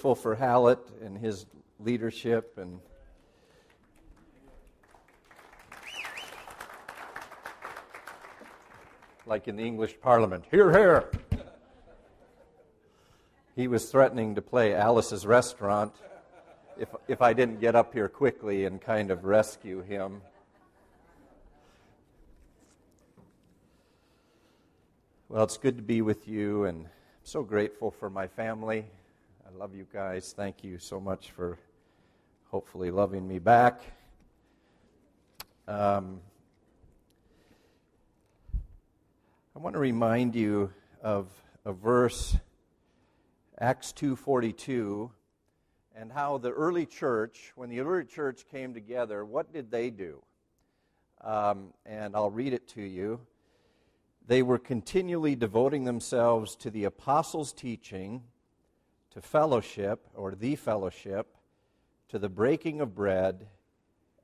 for Hallett and his leadership and like in the English Parliament, here, here. He was threatening to play Alice's Restaurant if, if I didn't get up here quickly and kind of rescue him. Well, it's good to be with you, and I'm so grateful for my family I love you guys. Thank you so much for hopefully loving me back. Um, I want to remind you of a verse, Acts 2:42, and how the early church, when the early church came together, what did they do? Um, and I'll read it to you. They were continually devoting themselves to the apostles' teaching to fellowship or the fellowship, to the breaking of bread,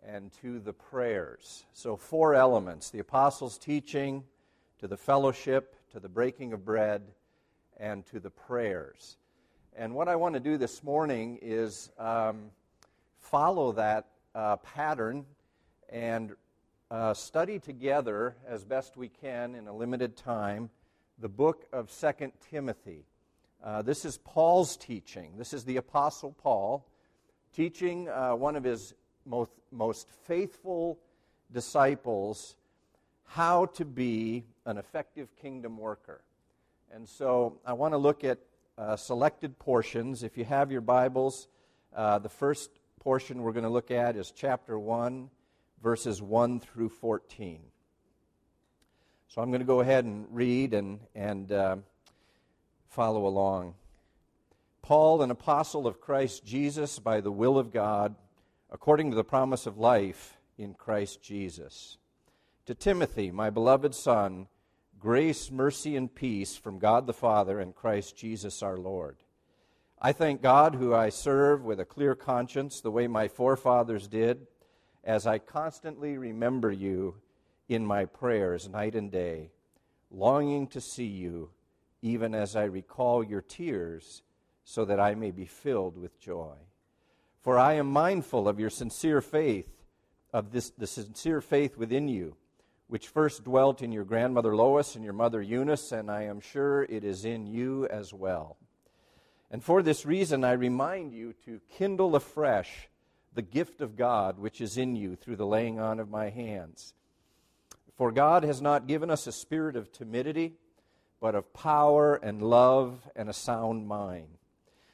and to the prayers. So, four elements the apostles' teaching, to the fellowship, to the breaking of bread, and to the prayers. And what I want to do this morning is um, follow that uh, pattern and uh, study together as best we can in a limited time the book of Second Timothy. Uh, this is Paul's teaching. This is the Apostle Paul teaching uh, one of his most, most faithful disciples how to be an effective kingdom worker. And so I want to look at uh, selected portions. If you have your Bibles, uh, the first portion we're going to look at is chapter 1, verses 1 through 14. So I'm going to go ahead and read and, and uh, follow along. Paul, an apostle of Christ Jesus by the will of God, according to the promise of life in Christ Jesus. To Timothy, my beloved son, grace, mercy, and peace from God the Father and Christ Jesus our Lord. I thank God, who I serve with a clear conscience, the way my forefathers did, as I constantly remember you in my prayers night and day, longing to see you even as I recall your tears, so that I may be filled with joy. For I am mindful of your sincere faith, of this, the sincere faith within you, which first dwelt in your grandmother Lois and your mother Eunice, and I am sure it is in you as well. And for this reason, I remind you to kindle afresh the gift of God which is in you through the laying on of my hands. For God has not given us a spirit of timidity but of power and love and a sound mind.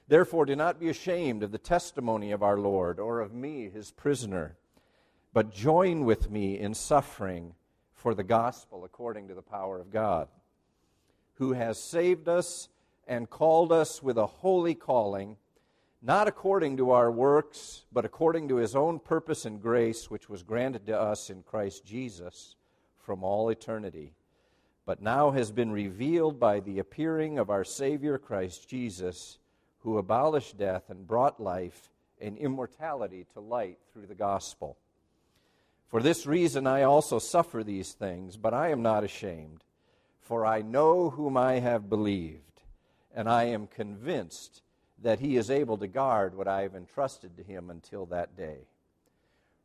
Therefore, do not be ashamed of the testimony of our Lord or of me, his prisoner, but join with me in suffering for the gospel according to the power of God, who has saved us and called us with a holy calling, not according to our works, but according to his own purpose and grace, which was granted to us in Christ Jesus from all eternity but now has been revealed by the appearing of our Savior Christ Jesus, who abolished death and brought life and immortality to light through the gospel. For this reason I also suffer these things, but I am not ashamed, for I know whom I have believed, and I am convinced that he is able to guard what I have entrusted to him until that day.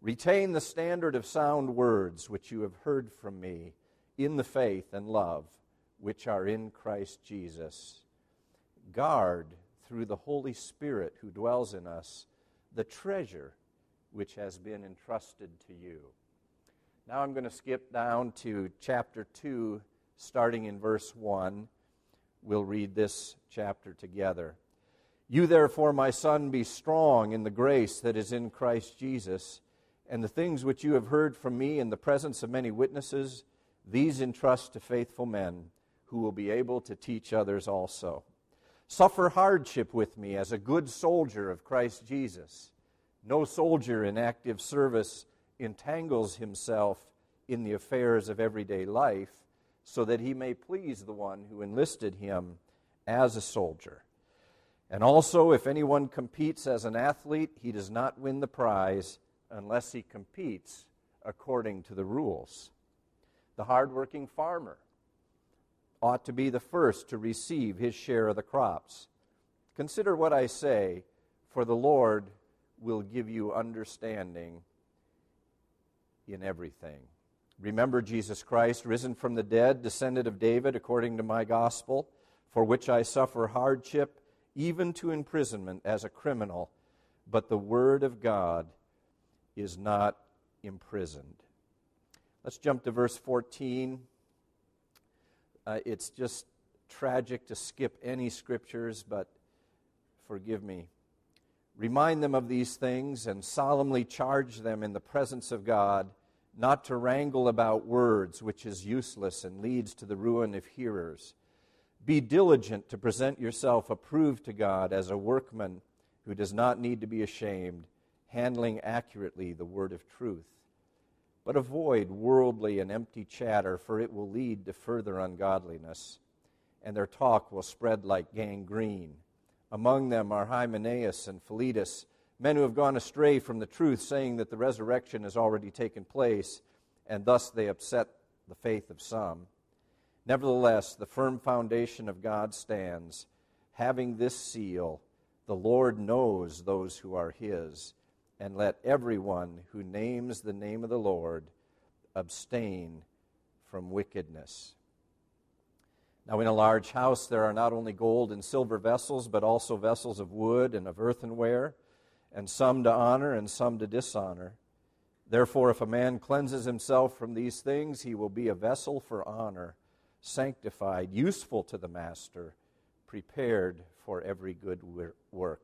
Retain the standard of sound words which you have heard from me in the faith and love which are in Christ Jesus. Guard through the Holy Spirit who dwells in us the treasure which has been entrusted to you. Now I'm going to skip down to chapter 2, starting in verse 1. We'll read this chapter together. You, therefore, my son, be strong in the grace that is in Christ Jesus, and the things which you have heard from me in the presence of many witnesses these entrust to faithful men who will be able to teach others also. Suffer hardship with me as a good soldier of Christ Jesus. No soldier in active service entangles himself in the affairs of everyday life so that he may please the one who enlisted him as a soldier. And also, if anyone competes as an athlete, he does not win the prize unless he competes according to the rules. The hardworking farmer ought to be the first to receive his share of the crops. Consider what I say, for the Lord will give you understanding in everything. Remember Jesus Christ, risen from the dead, descended of David, according to my gospel, for which I suffer hardship, even to imprisonment as a criminal. But the word of God is not imprisoned. Let's jump to verse 14. Uh, it's just tragic to skip any scriptures, but forgive me. Remind them of these things and solemnly charge them in the presence of God not to wrangle about words, which is useless and leads to the ruin of hearers. Be diligent to present yourself approved to God as a workman who does not need to be ashamed, handling accurately the word of truth. But avoid worldly and empty chatter, for it will lead to further ungodliness, and their talk will spread like gangrene. Among them are Hymenaeus and Philetus, men who have gone astray from the truth, saying that the resurrection has already taken place, and thus they upset the faith of some. Nevertheless, the firm foundation of God stands, having this seal The Lord knows those who are his, and let everyone who names the name of the Lord abstain from wickedness. Now, in a large house, there are not only gold and silver vessels, but also vessels of wood and of earthenware, and some to honor and some to dishonor. Therefore, if a man cleanses himself from these things, he will be a vessel for honor, sanctified, useful to the master, prepared for every good work.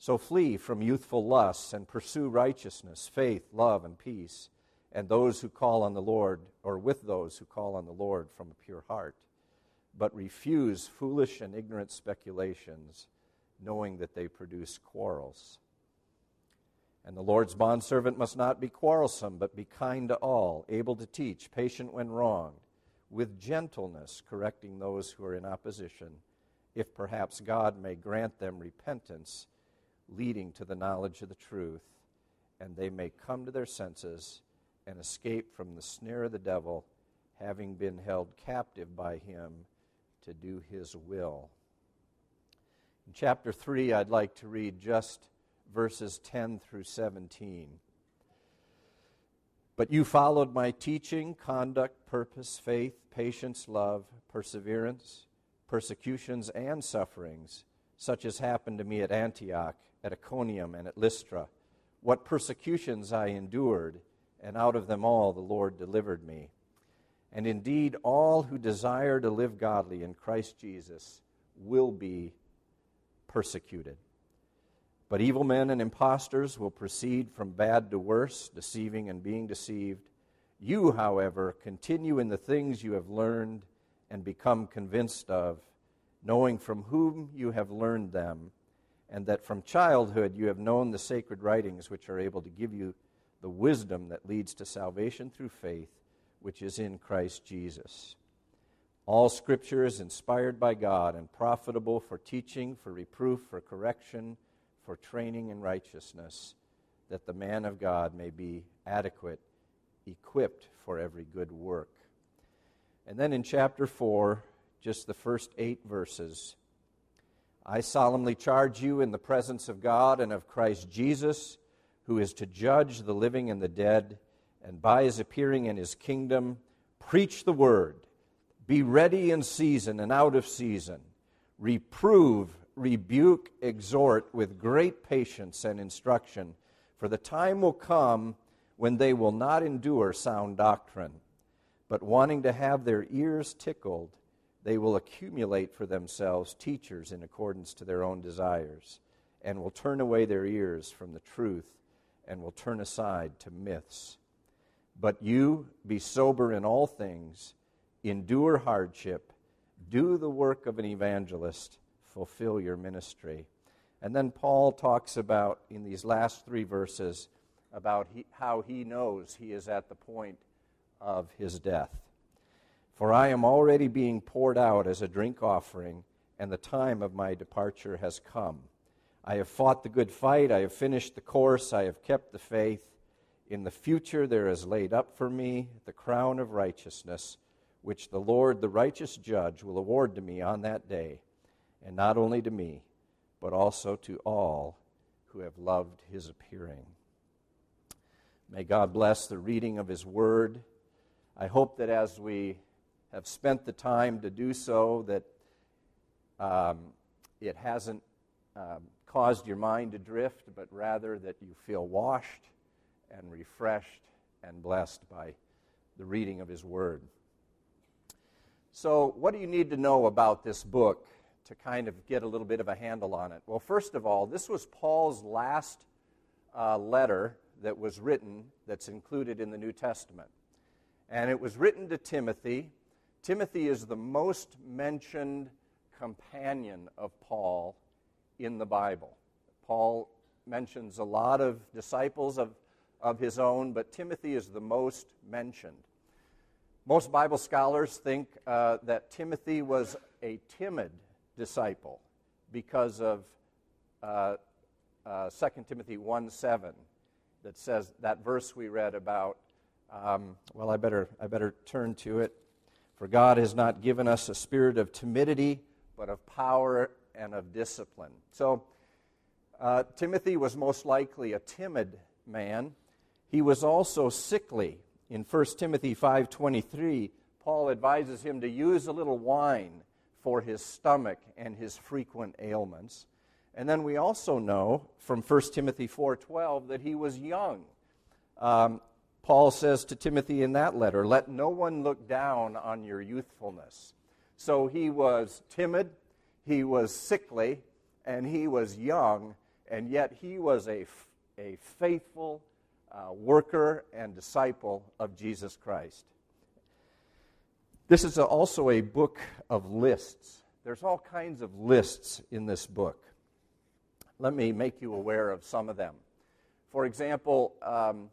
So flee from youthful lusts and pursue righteousness, faith, love, and peace, and those who call on the Lord, or with those who call on the Lord from a pure heart but refuse foolish and ignorant speculations, knowing that they produce quarrels. And the Lord's bondservant must not be quarrelsome, but be kind to all, able to teach, patient when wronged, with gentleness correcting those who are in opposition, if perhaps God may grant them repentance, leading to the knowledge of the truth, and they may come to their senses and escape from the snare of the devil, having been held captive by him to do His will. In chapter 3, I'd like to read just verses 10 through 17. But you followed my teaching, conduct, purpose, faith, patience, love, perseverance, persecutions, and sufferings, such as happened to me at Antioch, at Iconium, and at Lystra. What persecutions I endured, and out of them all the Lord delivered me. And indeed, all who desire to live godly in Christ Jesus will be persecuted. But evil men and impostors will proceed from bad to worse, deceiving and being deceived. You, however, continue in the things you have learned and become convinced of, knowing from whom you have learned them, and that from childhood you have known the sacred writings which are able to give you the wisdom that leads to salvation through faith which is in Christ Jesus. All scripture is inspired by God and profitable for teaching, for reproof, for correction, for training in righteousness, that the man of God may be adequate, equipped for every good work. And then in chapter 4, just the first eight verses I solemnly charge you in the presence of God and of Christ Jesus, who is to judge the living and the dead and by his appearing in his kingdom, preach the word. Be ready in season and out of season. Reprove, rebuke, exhort with great patience and instruction, for the time will come when they will not endure sound doctrine, but wanting to have their ears tickled, they will accumulate for themselves teachers in accordance to their own desires, and will turn away their ears from the truth, and will turn aside to myths. But you be sober in all things, endure hardship, do the work of an evangelist, fulfill your ministry. And then Paul talks about, in these last three verses, about he, how he knows he is at the point of his death. For I am already being poured out as a drink offering, and the time of my departure has come. I have fought the good fight, I have finished the course, I have kept the faith. In the future there is laid up for me the crown of righteousness, which the Lord, the righteous judge, will award to me on that day, and not only to me, but also to all who have loved his appearing. May God bless the reading of his word. I hope that as we have spent the time to do so, that um, it hasn't um, caused your mind to drift, but rather that you feel washed and refreshed and blessed by the reading of his word. So, what do you need to know about this book to kind of get a little bit of a handle on it? Well, first of all, this was Paul's last uh, letter that was written that's included in the New Testament. And it was written to Timothy. Timothy is the most mentioned companion of Paul in the Bible. Paul mentions a lot of disciples of, of his own, but Timothy is the most mentioned. Most Bible scholars think uh, that Timothy was a timid disciple because of uh, uh, 2 Timothy 1 7 that says that verse we read about. Um, well, I better, I better turn to it. For God has not given us a spirit of timidity, but of power and of discipline. So, uh, Timothy was most likely a timid man. He was also sickly in 1 Timothy 5:23, Paul advises him to use a little wine for his stomach and his frequent ailments. And then we also know from 1 Timothy 4:12 that he was young. Um, Paul says to Timothy in that letter, "Let no one look down on your youthfulness." So he was timid, he was sickly, and he was young, and yet he was a, a faithful uh, worker and disciple of Jesus Christ. This is also a book of lists. There's all kinds of lists in this book. Let me make you aware of some of them. For example, um,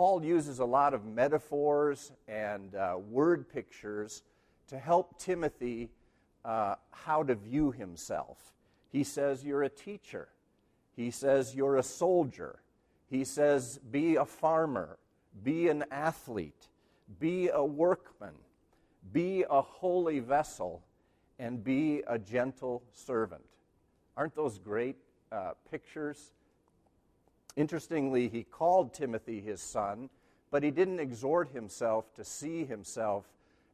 Paul uses a lot of metaphors and uh, word pictures to help Timothy uh, how to view himself. He says, You're a teacher. He says, You're a soldier. He says, Be a farmer, be an athlete, be a workman, be a holy vessel, and be a gentle servant. Aren't those great uh, pictures? Interestingly, he called Timothy his son, but he didn't exhort himself to see himself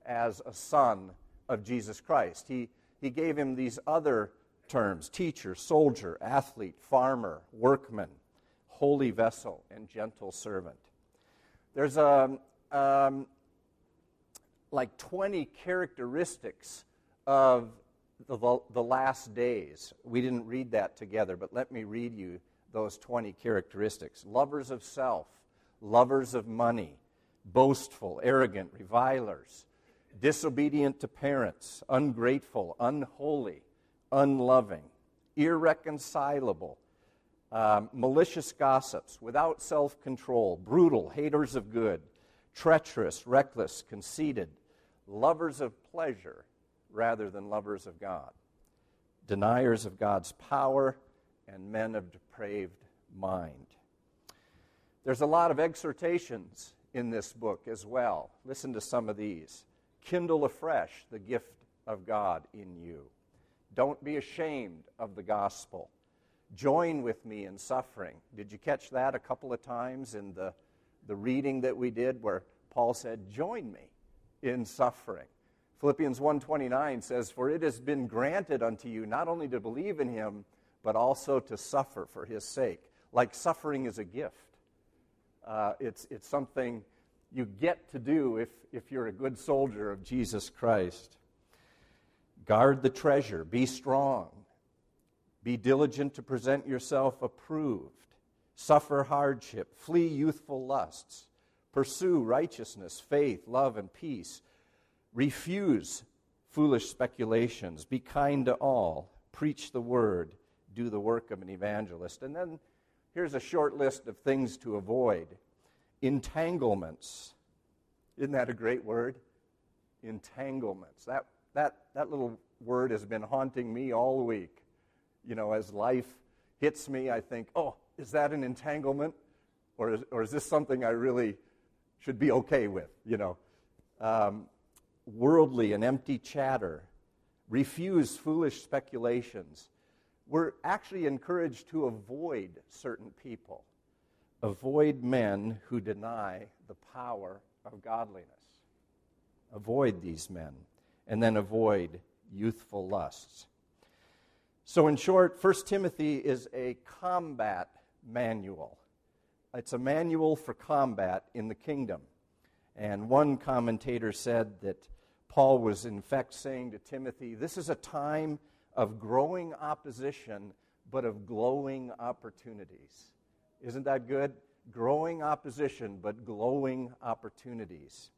as a son of Jesus Christ. He, he gave him these other terms teacher, soldier, athlete, farmer, workman holy vessel and gentle servant. There's a, um, um, like 20 characteristics of the, the last days. We didn't read that together, but let me read you those 20 characteristics. Lovers of self, lovers of money, boastful, arrogant, revilers, disobedient to parents, ungrateful, unholy, unloving, irreconcilable um, malicious gossips, without self control, brutal, haters of good, treacherous, reckless, conceited, lovers of pleasure rather than lovers of God, deniers of God's power, and men of depraved mind. There's a lot of exhortations in this book as well. Listen to some of these. Kindle afresh the gift of God in you. Don't be ashamed of the gospel Join with me in suffering. Did you catch that a couple of times in the, the reading that we did where Paul said, Join me in suffering? Philippians 1:29 says, "For it has been granted unto you not only to believe in him, but also to suffer for his sake." Like suffering is a gift. Uh, it's, it's something you get to do if, if you're a good soldier of Jesus Christ. Guard the treasure, be strong. Be diligent to present yourself approved. Suffer hardship. Flee youthful lusts. Pursue righteousness, faith, love, and peace. Refuse foolish speculations. Be kind to all. Preach the word. Do the work of an evangelist. And then here's a short list of things to avoid entanglements. Isn't that a great word? Entanglements. That, that, that little word has been haunting me all week you know, as life hits me, I think, oh, is that an entanglement? Or is, or is this something I really should be okay with, you know? Um, worldly and empty chatter. Refuse foolish speculations. We're actually encouraged to avoid certain people, avoid men who deny the power of godliness. Avoid these men, and then avoid youthful lusts. So, in short, 1 Timothy is a combat manual. It's a manual for combat in the kingdom. And one commentator said that Paul was, in fact, saying to Timothy, This is a time of growing opposition, but of glowing opportunities. Isn't that good? Growing opposition, but glowing opportunities.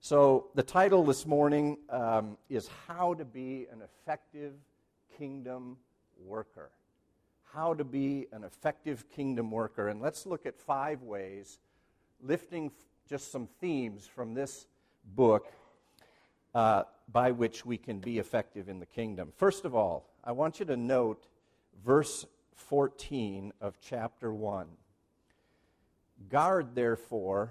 So, the title this morning um, is How to Be an Effective Kingdom Worker. How to Be an Effective Kingdom Worker. And let's look at five ways, lifting just some themes from this book uh, by which we can be effective in the kingdom. First of all, I want you to note verse 14 of chapter 1. Guard, therefore,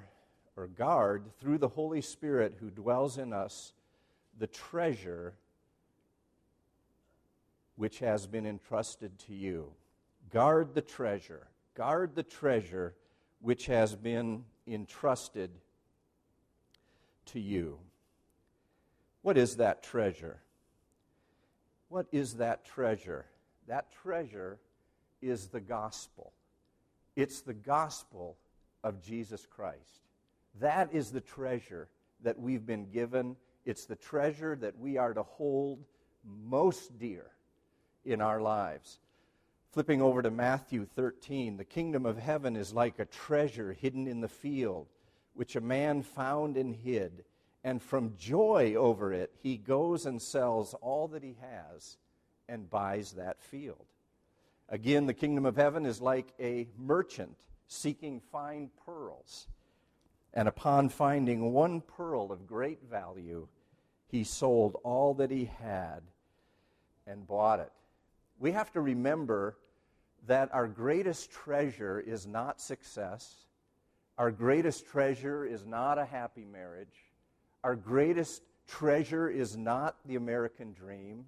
or guard through the Holy Spirit who dwells in us, the treasure which has been entrusted to you. Guard the treasure. Guard the treasure which has been entrusted to you. What is that treasure? What is that treasure? That treasure is the gospel. It's the gospel of Jesus Christ. That is the treasure that we've been given. It's the treasure that we are to hold most dear in our lives. Flipping over to Matthew 13, the kingdom of heaven is like a treasure hidden in the field, which a man found and hid and from joy over it, he goes and sells all that he has and buys that field. Again, the kingdom of heaven is like a merchant seeking fine pearls. And upon finding one pearl of great value, he sold all that he had and bought it. We have to remember that our greatest treasure is not success, our greatest treasure is not a happy marriage. Our greatest treasure is not the American dream.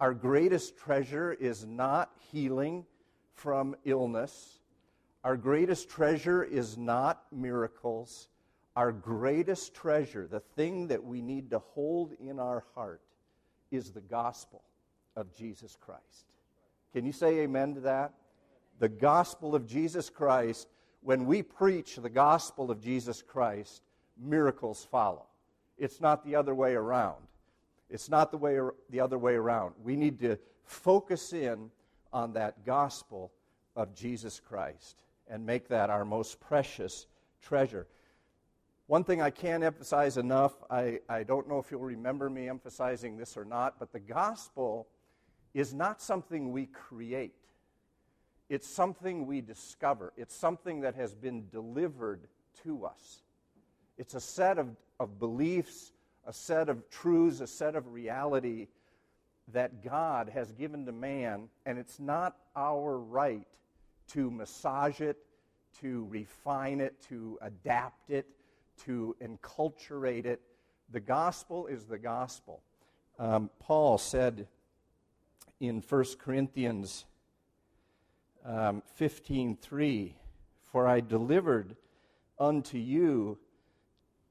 Our greatest treasure is not healing from illness. Our greatest treasure is not miracles. Our greatest treasure, the thing that we need to hold in our heart, is the gospel of Jesus Christ. Can you say amen to that? The gospel of Jesus Christ, when we preach the gospel of Jesus Christ, miracles follow. It's not the other way around. It's not the, way, the other way around. We need to focus in on that gospel of Jesus Christ and make that our most precious treasure. One thing I can't emphasize enough, I, I don't know if you'll remember me emphasizing this or not, but the gospel is not something we create. It's something we discover. It's something that has been delivered to us. It's a set of of beliefs, a set of truths, a set of reality that God has given to man, and it's not our right to massage it, to refine it, to adapt it, to enculturate it. The gospel is the gospel. Um, Paul said in 1 Corinthians um, 15:3, "For I delivered unto you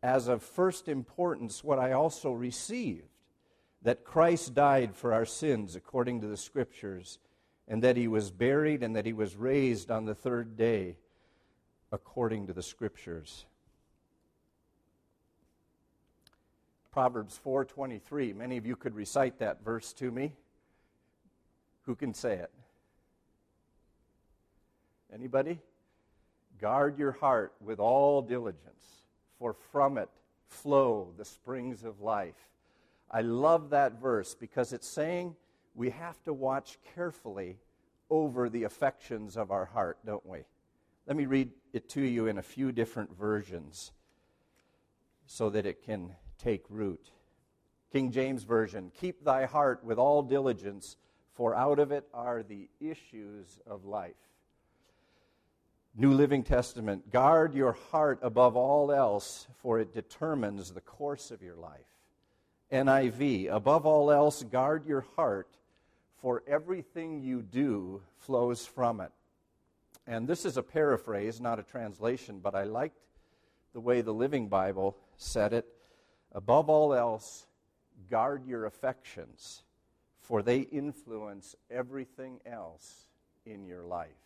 as of first importance what I also received that Christ died for our sins according to the Scriptures, and that he was buried, and that he was raised on the third day according to the Scriptures. Proverbs 4:23. Many of you could recite that verse to me. Who can say it? Anybody? Guard your heart with all diligence for from it flow the springs of life. I love that verse because it's saying we have to watch carefully over the affections of our heart, don't we? Let me read it to you in a few different versions so that it can take root. King James Version Keep thy heart with all diligence, for out of it are the issues of life. New Living Testament, guard your heart above all else, for it determines the course of your life. NIV, above all else, guard your heart, for everything you do flows from it. And this is a paraphrase, not a translation, but I liked the way the Living Bible said it. Above all else, guard your affections, for they influence everything else in your life.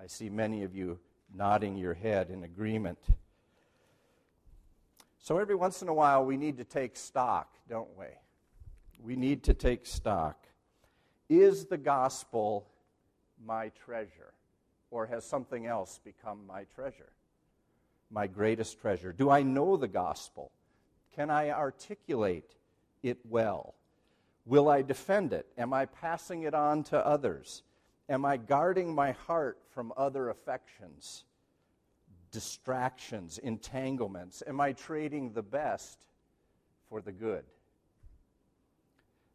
I see many of you nodding your head in agreement. So every once in a while, we need to take stock, don't we? We need to take stock. Is the gospel my treasure? Or has something else become my treasure? My greatest treasure? Do I know the gospel? Can I articulate it well? Will I defend it? Am I passing it on to others? Am I guarding my heart from other affections, distractions, entanglements? Am I trading the best for the good?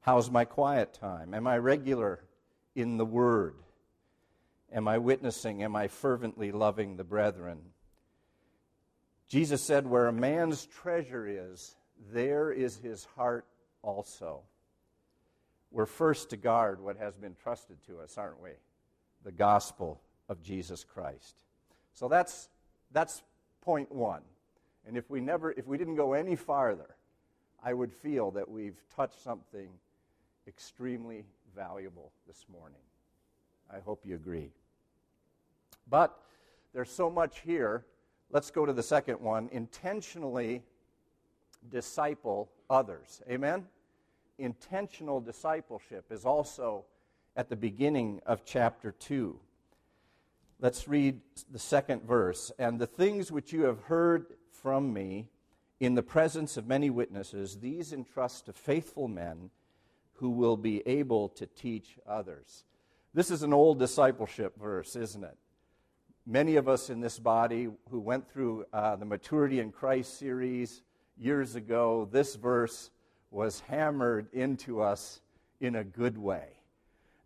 How's my quiet time? Am I regular in the Word? Am I witnessing? Am I fervently loving the brethren? Jesus said, Where a man's treasure is, there is his heart also. We're first to guard what has been trusted to us, aren't we? The gospel of Jesus Christ. So that's, that's point one. And if we never, if we didn't go any farther, I would feel that we've touched something extremely valuable this morning. I hope you agree. But there's so much here. Let's go to the second one intentionally disciple others. Amen? Intentional discipleship is also at the beginning of chapter 2. Let's read the second verse. And the things which you have heard from me in the presence of many witnesses, these entrust to faithful men who will be able to teach others. This is an old discipleship verse, isn't it? Many of us in this body who went through uh, the Maturity in Christ series years ago, this verse was hammered into us in a good way.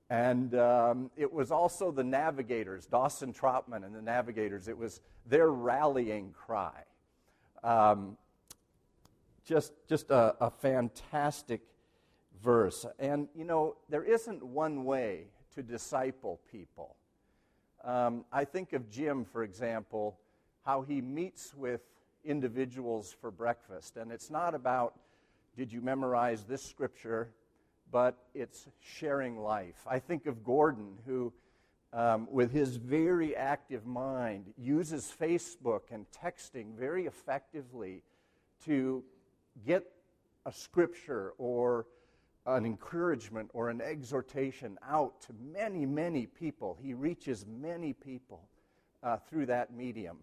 And um, it was also the navigators, Dawson Trotman and the navigators, it was their rallying cry. Um, just just a, a fantastic verse. And, you know, there isn't one way to disciple people. Um, I think of Jim, for example, how he meets with individuals for breakfast. And it's not about did you memorize this scripture, but it's sharing life. I think of Gordon, who, um, with his very active mind, uses Facebook and texting very effectively to get a scripture or an encouragement or an exhortation out to many, many people. He reaches many people uh, through that medium.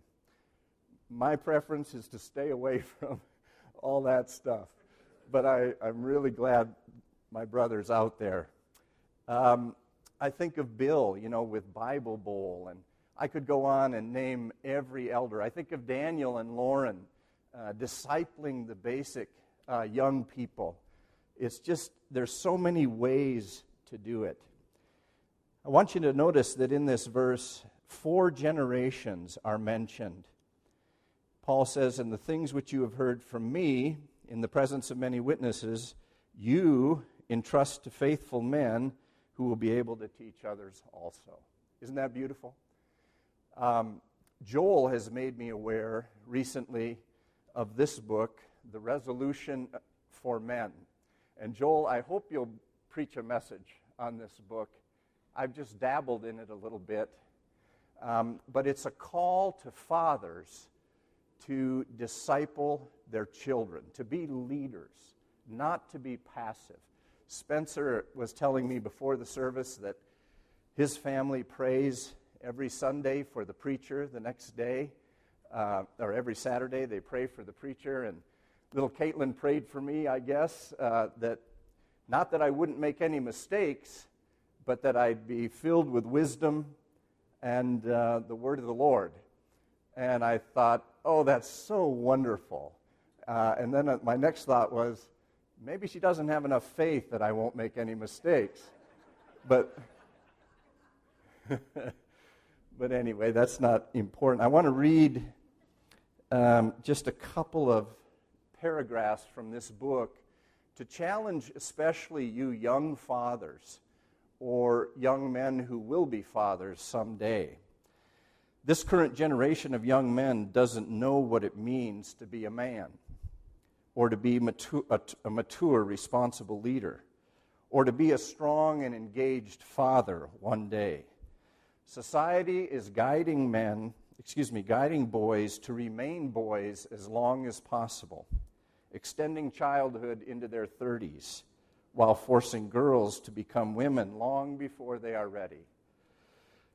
My preference is to stay away from all that stuff but I, I'm really glad my brother's out there. Um, I think of Bill, you know, with Bible Bowl, and I could go on and name every elder. I think of Daniel and Lauren uh, discipling the basic uh, young people. It's just, there's so many ways to do it. I want you to notice that in this verse, four generations are mentioned. Paul says, And the things which you have heard from me, in the presence of many witnesses, you entrust to faithful men who will be able to teach others also. Isn't that beautiful? Um, Joel has made me aware recently of this book, The Resolution for Men. And Joel, I hope you'll preach a message on this book. I've just dabbled in it a little bit. Um, but it's a call to fathers to disciple their children, to be leaders, not to be passive. Spencer was telling me before the service that his family prays every Sunday for the preacher the next day, uh, or every Saturday they pray for the preacher. And little Caitlin prayed for me, I guess, uh, that not that I wouldn't make any mistakes, but that I'd be filled with wisdom and uh, the word of the Lord. And I thought, oh, that's so wonderful. Uh, and then uh, my next thought was, maybe she doesn't have enough faith that I won't make any mistakes. But, but anyway, that's not important. I want to read um, just a couple of paragraphs from this book to challenge especially you young fathers or young men who will be fathers someday. This current generation of young men doesn't know what it means to be a man or to be mature, a mature, responsible leader or to be a strong and engaged father one day. Society is guiding men, excuse me, guiding boys to remain boys as long as possible, extending childhood into their 30s while forcing girls to become women long before they are ready.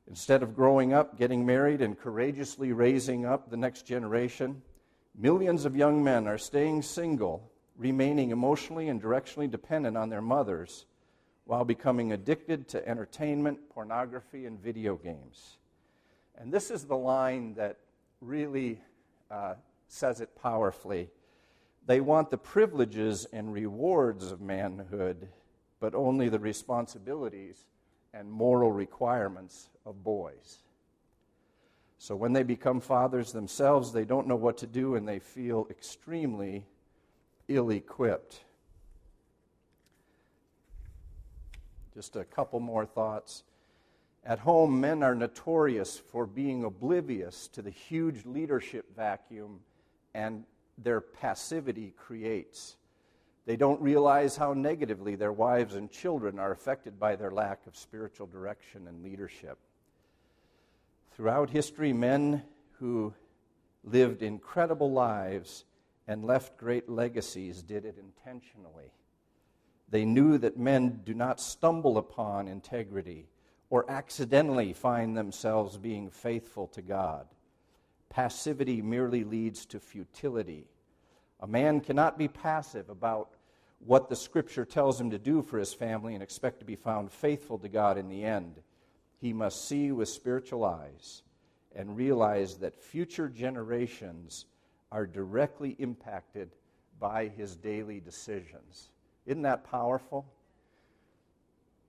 Instead of growing up, getting married, and courageously raising up the next generation, millions of young men are staying single, remaining emotionally and directionally dependent on their mothers, while becoming addicted to entertainment, pornography, and video games. And this is the line that really uh, says it powerfully. They want the privileges and rewards of manhood, but only the responsibilities and moral requirements of boys. So when they become fathers themselves, they don't know what to do and they feel extremely ill equipped. Just a couple more thoughts. At home, men are notorious for being oblivious to the huge leadership vacuum and their passivity creates. They don't realize how negatively their wives and children are affected by their lack of spiritual direction and leadership. Throughout history, men who lived incredible lives and left great legacies did it intentionally. They knew that men do not stumble upon integrity or accidentally find themselves being faithful to God. Passivity merely leads to futility. A man cannot be passive about what the scripture tells him to do for his family and expect to be found faithful to God in the end. He must see with spiritual eyes and realize that future generations are directly impacted by his daily decisions. Isn't that powerful?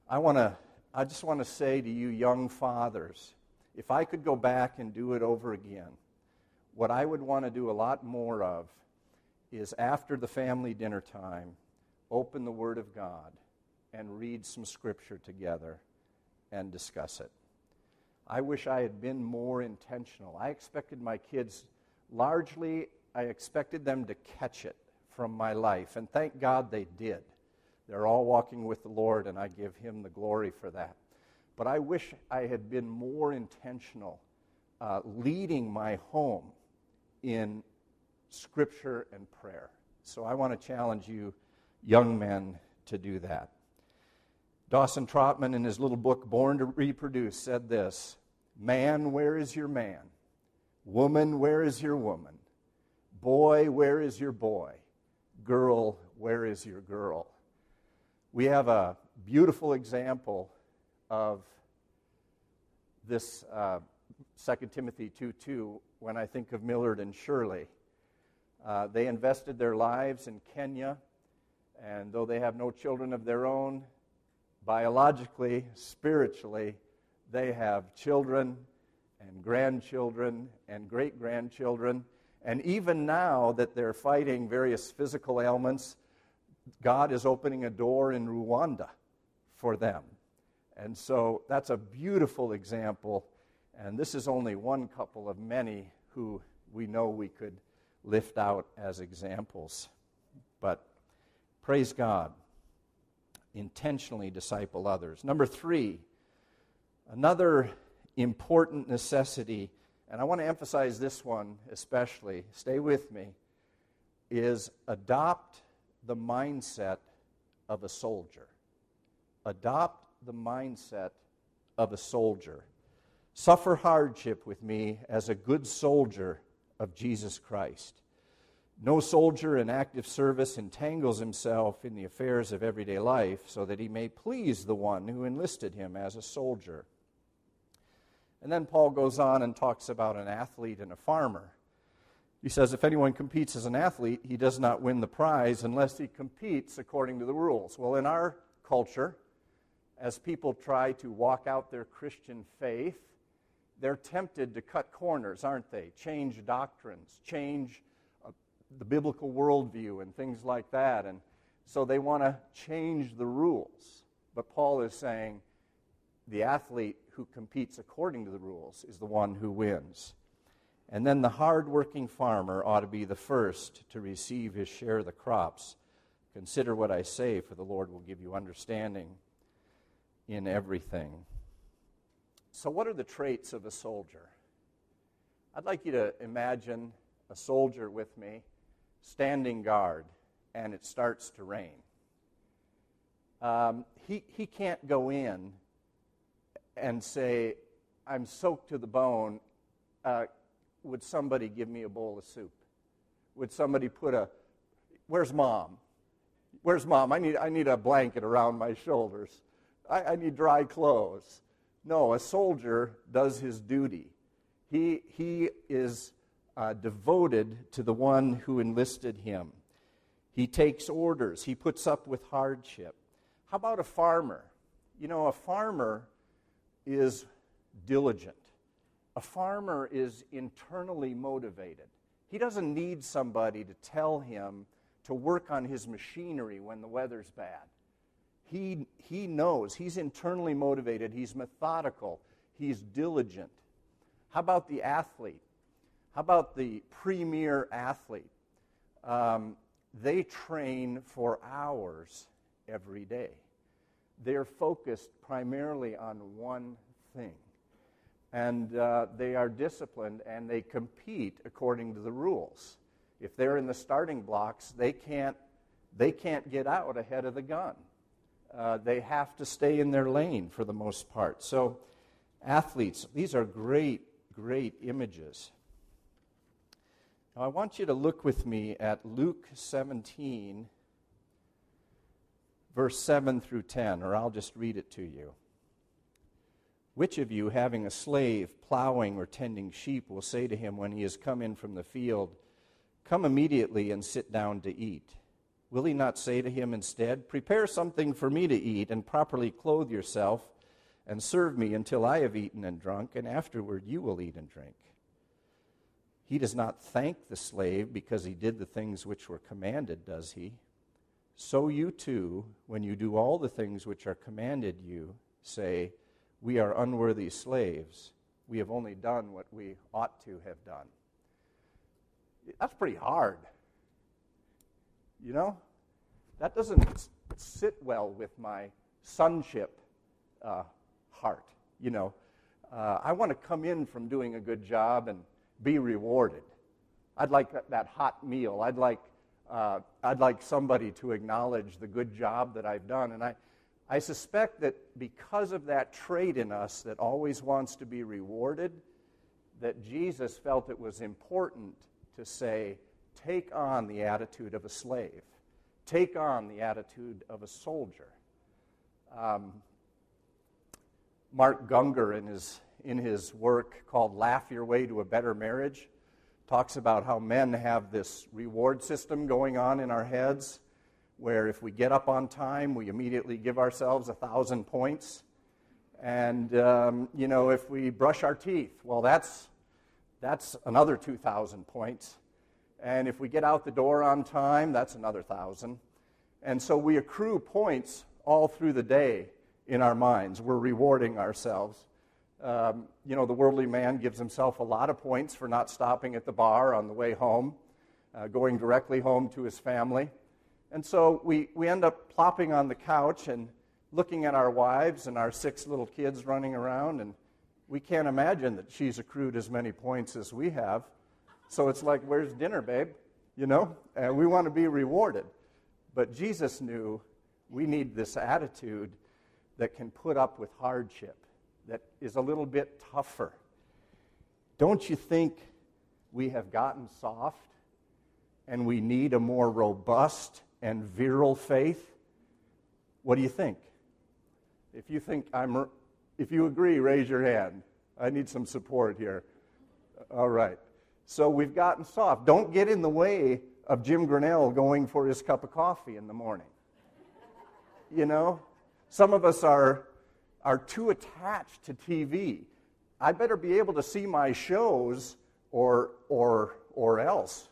I want to I just want to say to you young fathers, if I could go back and do it over again, what I would want to do a lot more of is after the family dinner time open the Word of God and read some Scripture together and discuss it. I wish I had been more intentional. I expected my kids, largely, I expected them to catch it from my life, and thank God they did. They're all walking with the Lord, and I give Him the glory for that. But I wish I had been more intentional uh, leading my home in Scripture and prayer. So I want to challenge you young men to do that. Dawson Trotman, in his little book, Born to Reproduce, said this Man, where is your man? Woman, where is your woman? Boy, where is your boy? Girl, where is your girl? We have a beautiful example of this uh, 2 Timothy 2 2 when I think of Millard and Shirley. Uh, they invested their lives in Kenya and though they have no children of their own, biologically, spiritually, they have children and grandchildren and great grandchildren. And even now that they're fighting various physical ailments, God is opening a door in Rwanda for them. And so that's a beautiful example. And this is only one couple of many who we know we could lift out as examples. But Praise God. Intentionally disciple others. Number three, another important necessity, and I want to emphasize this one especially, stay with me, is adopt the mindset of a soldier. Adopt the mindset of a soldier. Suffer hardship with me as a good soldier of Jesus Christ. No soldier in active service entangles himself in the affairs of everyday life so that he may please the one who enlisted him as a soldier. And then Paul goes on and talks about an athlete and a farmer. He says, if anyone competes as an athlete, he does not win the prize unless he competes according to the rules. Well, in our culture, as people try to walk out their Christian faith, they're tempted to cut corners, aren't they? Change doctrines, change the biblical worldview and things like that. And So they want to change the rules. But Paul is saying the athlete who competes according to the rules is the one who wins. And then the hard-working farmer ought to be the first to receive his share of the crops. Consider what I say, for the Lord will give you understanding in everything. So, what are the traits of a soldier? I'd like you to imagine a soldier with me standing guard, and it starts to rain. Um, he, he can't go in and say, I'm soaked to the bone. Uh, would somebody give me a bowl of soup? Would somebody put a, where's mom? Where's mom? I need, I need a blanket around my shoulders. I, I need dry clothes. No, a soldier does his duty. He, he is uh, devoted to the one who enlisted him. He takes orders, he puts up with hardship. How about a farmer? You know, a farmer is diligent. A farmer is internally motivated. He doesn't need somebody to tell him to work on his machinery when the weather's bad. He, he knows. He's internally motivated. He's methodical. He's diligent. How about the athlete? How about the premier athlete? Um, they train for hours every day. They're focused primarily on one thing. And uh, they are disciplined and they compete according to the rules. If they're in the starting blocks, they can't, they can't get out ahead of the gun. Uh, they have to stay in their lane for the most part. So, athletes, these are great, great images. Now, I want you to look with me at Luke 17, verse 7 through 10, or I'll just read it to you. Which of you, having a slave plowing or tending sheep, will say to him when he has come in from the field, Come immediately and sit down to eat? Will he not say to him instead, Prepare something for me to eat, and properly clothe yourself, and serve me until I have eaten and drunk, and afterward you will eat and drink? He does not thank the slave because he did the things which were commanded, does he? So you too, when you do all the things which are commanded you, say, We are unworthy slaves. We have only done what we ought to have done. That's pretty hard. You know? That doesn't sit well with my sonship uh, heart. You know, uh, I want to come in from doing a good job and be rewarded. I'd like that, hot meal. I'd like, uh, I'd like somebody to acknowledge the good job that I've done. And I, I suspect that because of that trait in us that always wants to be rewarded, that Jesus felt it was important to say, take on the attitude of a slave, take on the attitude of a soldier. Um, Mark Gungor, in his, in his work called Laugh Your Way to a Better Marriage, talks about how men have this reward system going on in our heads where if we get up on time, we immediately give ourselves a thousand points. And, um, you know, if we brush our teeth, well, that's, that's another 2,000 points. And if we get out the door on time, that's another 1,000. And so we accrue points all through the day in our minds. We're rewarding ourselves. Um, you know, the worldly man gives himself a lot of points for not stopping at the bar on the way home, uh, going directly home to his family. And so we, we end up plopping on the couch and looking at our wives and our six little kids running around, and we can't imagine that she's accrued as many points as we have. So it's like, where's dinner, babe? You know? And we want to be rewarded. But Jesus knew we need this attitude that can put up with hardship, that is a little bit tougher. Don't you think we have gotten soft and we need a more robust and virile faith? What do you think? If you think I'm if you agree, raise your hand. I need some support here. All right. So we've gotten soft. Don't get in the way of Jim Grinnell going for his cup of coffee in the morning. You know, some of us are, are too attached to TV. I better be able to see my shows or, or, or else,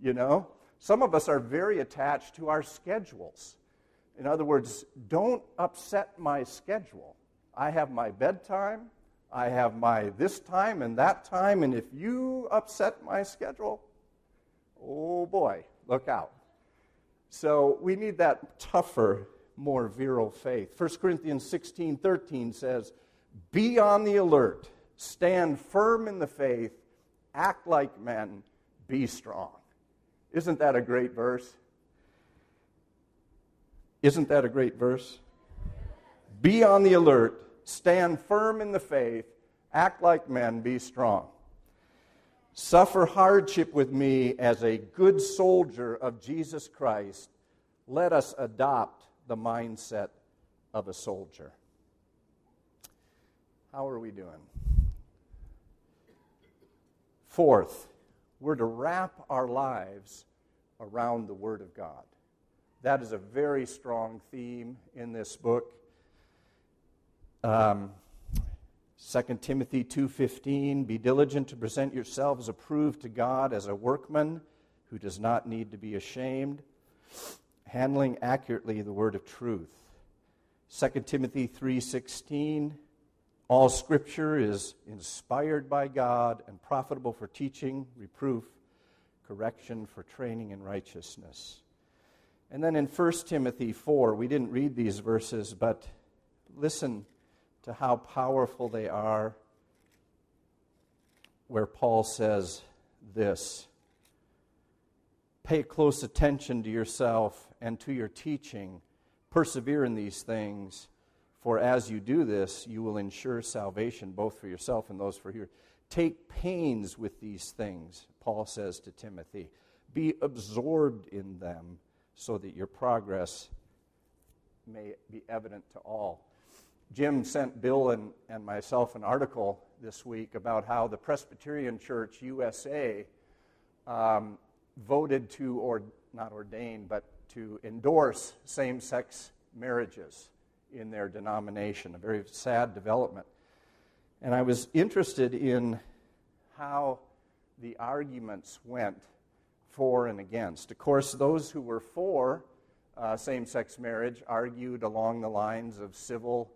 you know? Some of us are very attached to our schedules. In other words, don't upset my schedule. I have my bedtime, I have my this time and that time, and if you upset my schedule, oh boy, look out. So we need that tougher, more virile faith. 1 Corinthians 16 13 says, Be on the alert, stand firm in the faith, act like men, be strong. Isn't that a great verse? Isn't that a great verse? Be on the alert, stand firm in the faith, act like men, be strong. Suffer hardship with me as a good soldier of Jesus Christ. Let us adopt the mindset of a soldier. How are we doing? Fourth, we're to wrap our lives around the Word of God. That is a very strong theme in this book. Um, 2 Timothy 2:15 Be diligent to present yourselves approved to God as a workman who does not need to be ashamed, handling accurately the word of truth. 2 Timothy 3:16 All scripture is inspired by God and profitable for teaching, reproof, correction, for training in righteousness. And then in 1 Timothy 4, we didn't read these verses, but listen to how powerful they are, where Paul says this Pay close attention to yourself and to your teaching. Persevere in these things, for as you do this, you will ensure salvation both for yourself and those for you. Take pains with these things, Paul says to Timothy. Be absorbed in them so that your progress may be evident to all. Jim sent Bill and, and myself an article this week about how the Presbyterian Church USA um, voted to, or not ordain, but to endorse same sex marriages in their denomination. A very sad development. And I was interested in how the arguments went for and against. Of course, those who were for uh, same sex marriage argued along the lines of civil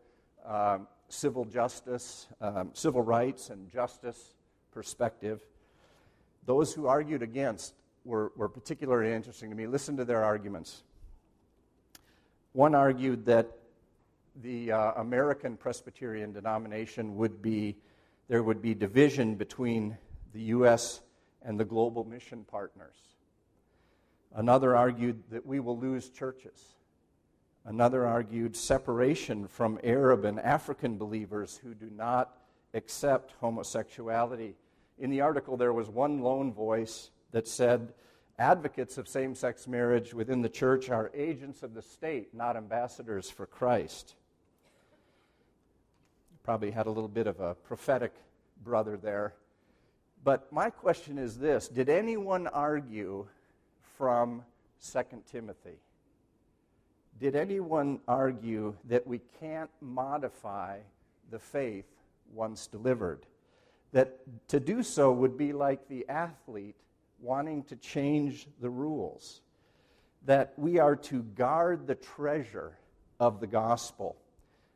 um, civil justice, um, civil rights, and justice perspective. Those who argued against were, were particularly interesting to me. Listen to their arguments. One argued that the uh, American Presbyterian denomination would be, there would be division between the U.S. and the global mission partners. Another argued that we will lose churches. Another argued separation from Arab and African believers who do not accept homosexuality. In the article, there was one lone voice that said advocates of same sex marriage within the church are agents of the state, not ambassadors for Christ. Probably had a little bit of a prophetic brother there. But my question is this Did anyone argue from 2 Timothy? did anyone argue that we can't modify the faith once delivered? That to do so would be like the athlete wanting to change the rules. That we are to guard the treasure of the gospel.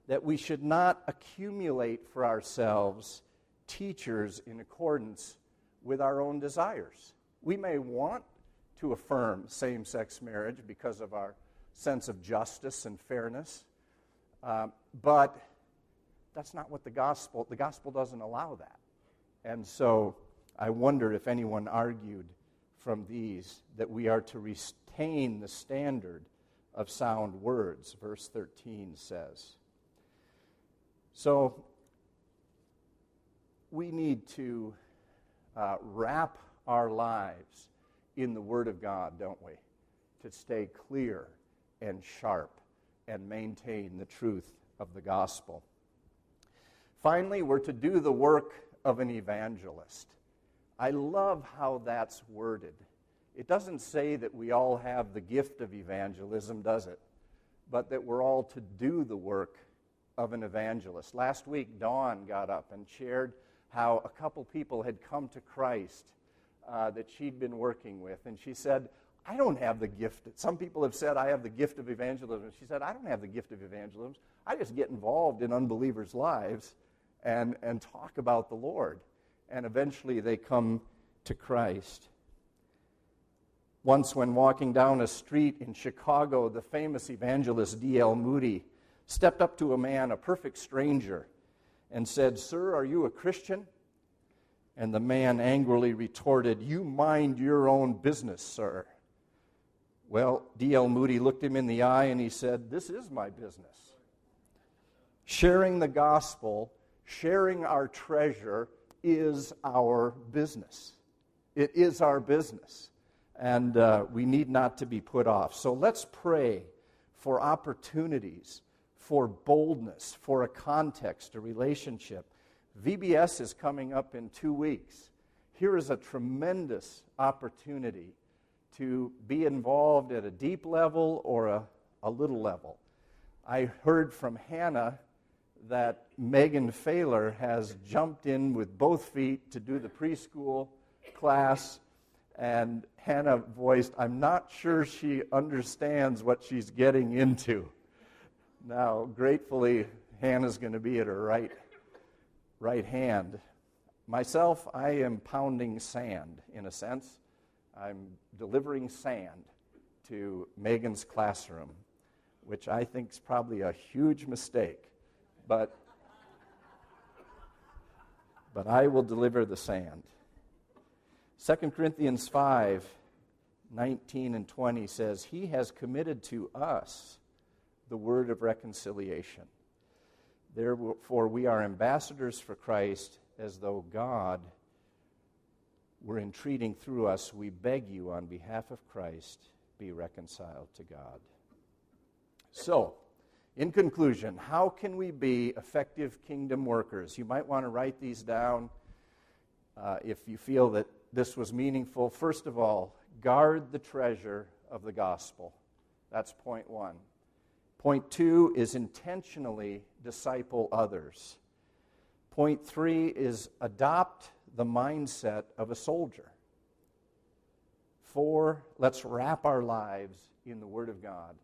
That we should not accumulate for ourselves teachers in accordance with our own desires. We may want to affirm same sex marriage because of our sense of justice and fairness. Uh, but that's not what the gospel, the gospel doesn't allow that. And so I wonder if anyone argued from these that we are to retain the standard of sound words, verse 13 says. So we need to uh, wrap our lives in the Word of God, don't we? To stay clear and sharp and maintain the truth of the gospel. Finally, we're to do the work of an evangelist. I love how that's worded. It doesn't say that we all have the gift of evangelism, does it? But that we're all to do the work of an evangelist. Last week, Dawn got up and shared how a couple people had come to Christ uh, that she'd been working with. And she said, I don't have the gift. Some people have said, I have the gift of evangelism. She said, I don't have the gift of evangelism. I just get involved in unbelievers' lives and, and talk about the Lord. And eventually they come to Christ. Once, when walking down a street in Chicago, the famous evangelist D.L. Moody stepped up to a man, a perfect stranger, and said, Sir, are you a Christian? And the man angrily retorted, You mind your own business, sir. Well, D.L. Moody looked him in the eye and he said, This is my business. Sharing the gospel, sharing our treasure, is our business. It is our business and uh, we need not to be put off. So let's pray for opportunities, for boldness, for a context, a relationship. VBS is coming up in two weeks. Here is a tremendous opportunity to be involved at a deep level or a, a little level. I heard from Hannah that Megan Failer has jumped in with both feet to do the preschool class and Hannah voiced, I'm not sure she understands what she's getting into. Now, gratefully, Hannah's going to be at her right, right hand. Myself, I am pounding sand, in a sense. I'm delivering sand to Megan's classroom, which I think is probably a huge mistake. But, but I will deliver the sand. 2 Corinthians 5 19 and 20 says, He has committed to us the word of reconciliation. Therefore, we are ambassadors for Christ, as though God were entreating through us. We beg you, on behalf of Christ, be reconciled to God. So, in conclusion, how can we be effective kingdom workers? You might want to write these down uh, if you feel that this was meaningful. First of all, guard the treasure of the gospel. That's point one. Point two is intentionally disciple others. Point three is adopt the mindset of a soldier. Four, let's wrap our lives in the Word of God.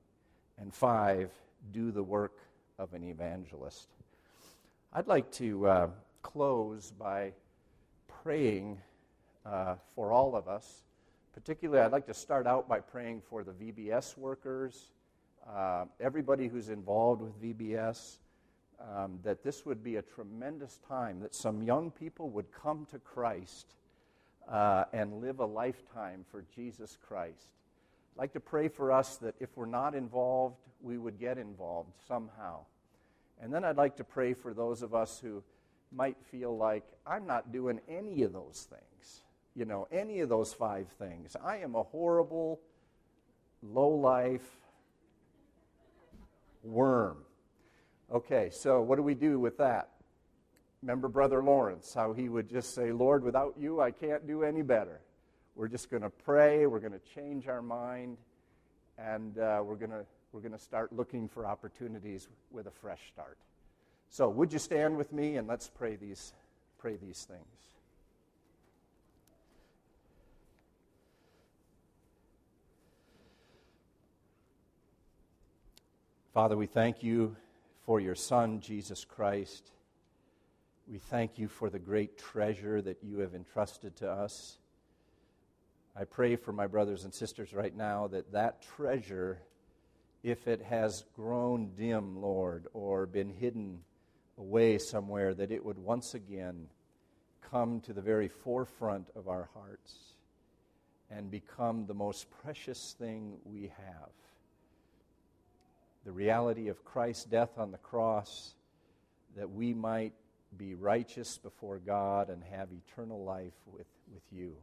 And five, do the work of an evangelist. I'd like to uh, close by praying uh, for all of us. Particularly, I'd like to start out by praying for the VBS workers, uh, everybody who's involved with VBS, um, that this would be a tremendous time, that some young people would come to Christ uh, and live a lifetime for Jesus Christ. I'd like to pray for us that if we're not involved, we would get involved somehow. And then I'd like to pray for those of us who might feel like, I'm not doing any of those things you know, any of those five things. I am a horrible, low life worm. Okay, so what do we do with that? Remember Brother Lawrence, how he would just say, Lord, without you, I can't do any better. We're just going to pray, we're going to change our mind, and uh, we're going to we're going to start looking for opportunities with a fresh start. So, would you stand with me and let's pray these, pray these things. Father, we thank you for your Son, Jesus Christ. We thank you for the great treasure that you have entrusted to us. I pray for my brothers and sisters right now that that treasure, if it has grown dim, Lord, or been hidden away somewhere, that it would once again come to the very forefront of our hearts and become the most precious thing we have the reality of Christ's death on the cross, that we might be righteous before God and have eternal life with, with you.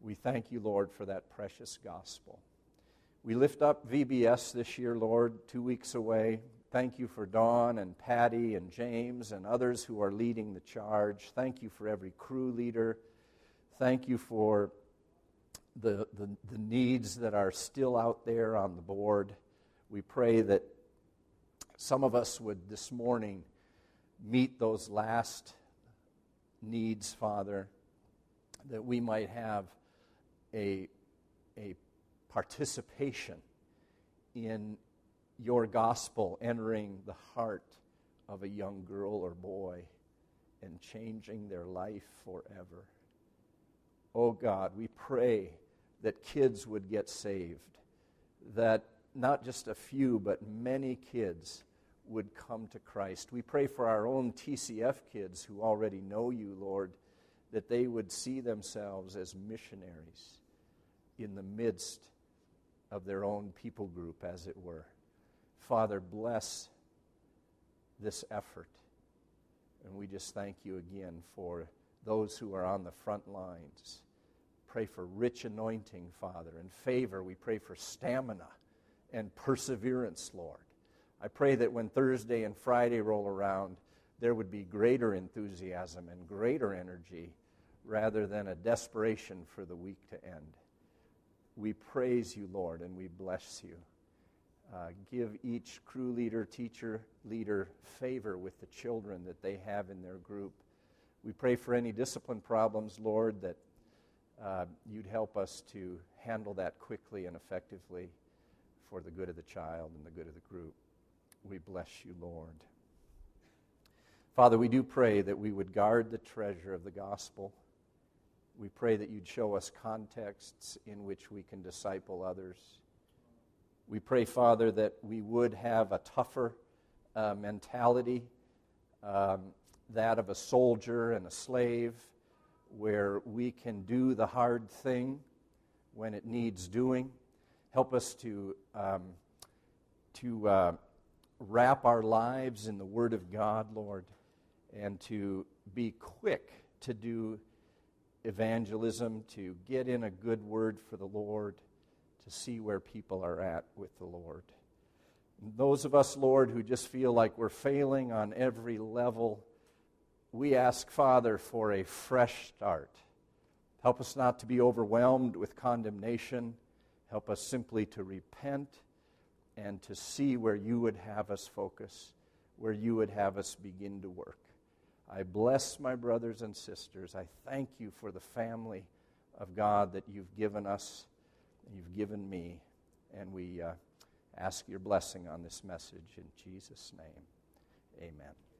We thank you, Lord, for that precious gospel. We lift up VBS this year, Lord, two weeks away. Thank you for Dawn and Patty and James and others who are leading the charge. Thank you for every crew leader. Thank you for the, the, the needs that are still out there on the board we pray that some of us would this morning meet those last needs, Father, that we might have a a participation in your gospel entering the heart of a young girl or boy and changing their life forever. Oh God, we pray that kids would get saved, that not just a few, but many kids would come to Christ. We pray for our own TCF kids who already know you, Lord, that they would see themselves as missionaries in the midst of their own people group, as it were. Father, bless this effort. And we just thank you again for those who are on the front lines. Pray for rich anointing, Father, and favor. We pray for stamina and perseverance, Lord. I pray that when Thursday and Friday roll around, there would be greater enthusiasm and greater energy rather than a desperation for the week to end. We praise you, Lord, and we bless you. Uh, give each crew leader, teacher, leader favor with the children that they have in their group. We pray for any discipline problems, Lord, that uh, you'd help us to handle that quickly and effectively for the good of the child and the good of the group. We bless you, Lord. Father, we do pray that we would guard the treasure of the gospel. We pray that you'd show us contexts in which we can disciple others. We pray, Father, that we would have a tougher uh, mentality, um, that of a soldier and a slave, where we can do the hard thing when it needs doing. Help us to, um, to uh, wrap our lives in the Word of God, Lord, and to be quick to do evangelism, to get in a good word for the Lord, to see where people are at with the Lord. those of us, Lord, who just feel like we're failing on every level, we ask, Father, for a fresh start. Help us not to be overwhelmed with condemnation. Help us simply to repent and to see where you would have us focus, where you would have us begin to work. I bless my brothers and sisters. I thank you for the family of God that you've given us, you've given me, and we uh, ask your blessing on this message in Jesus' name. Amen.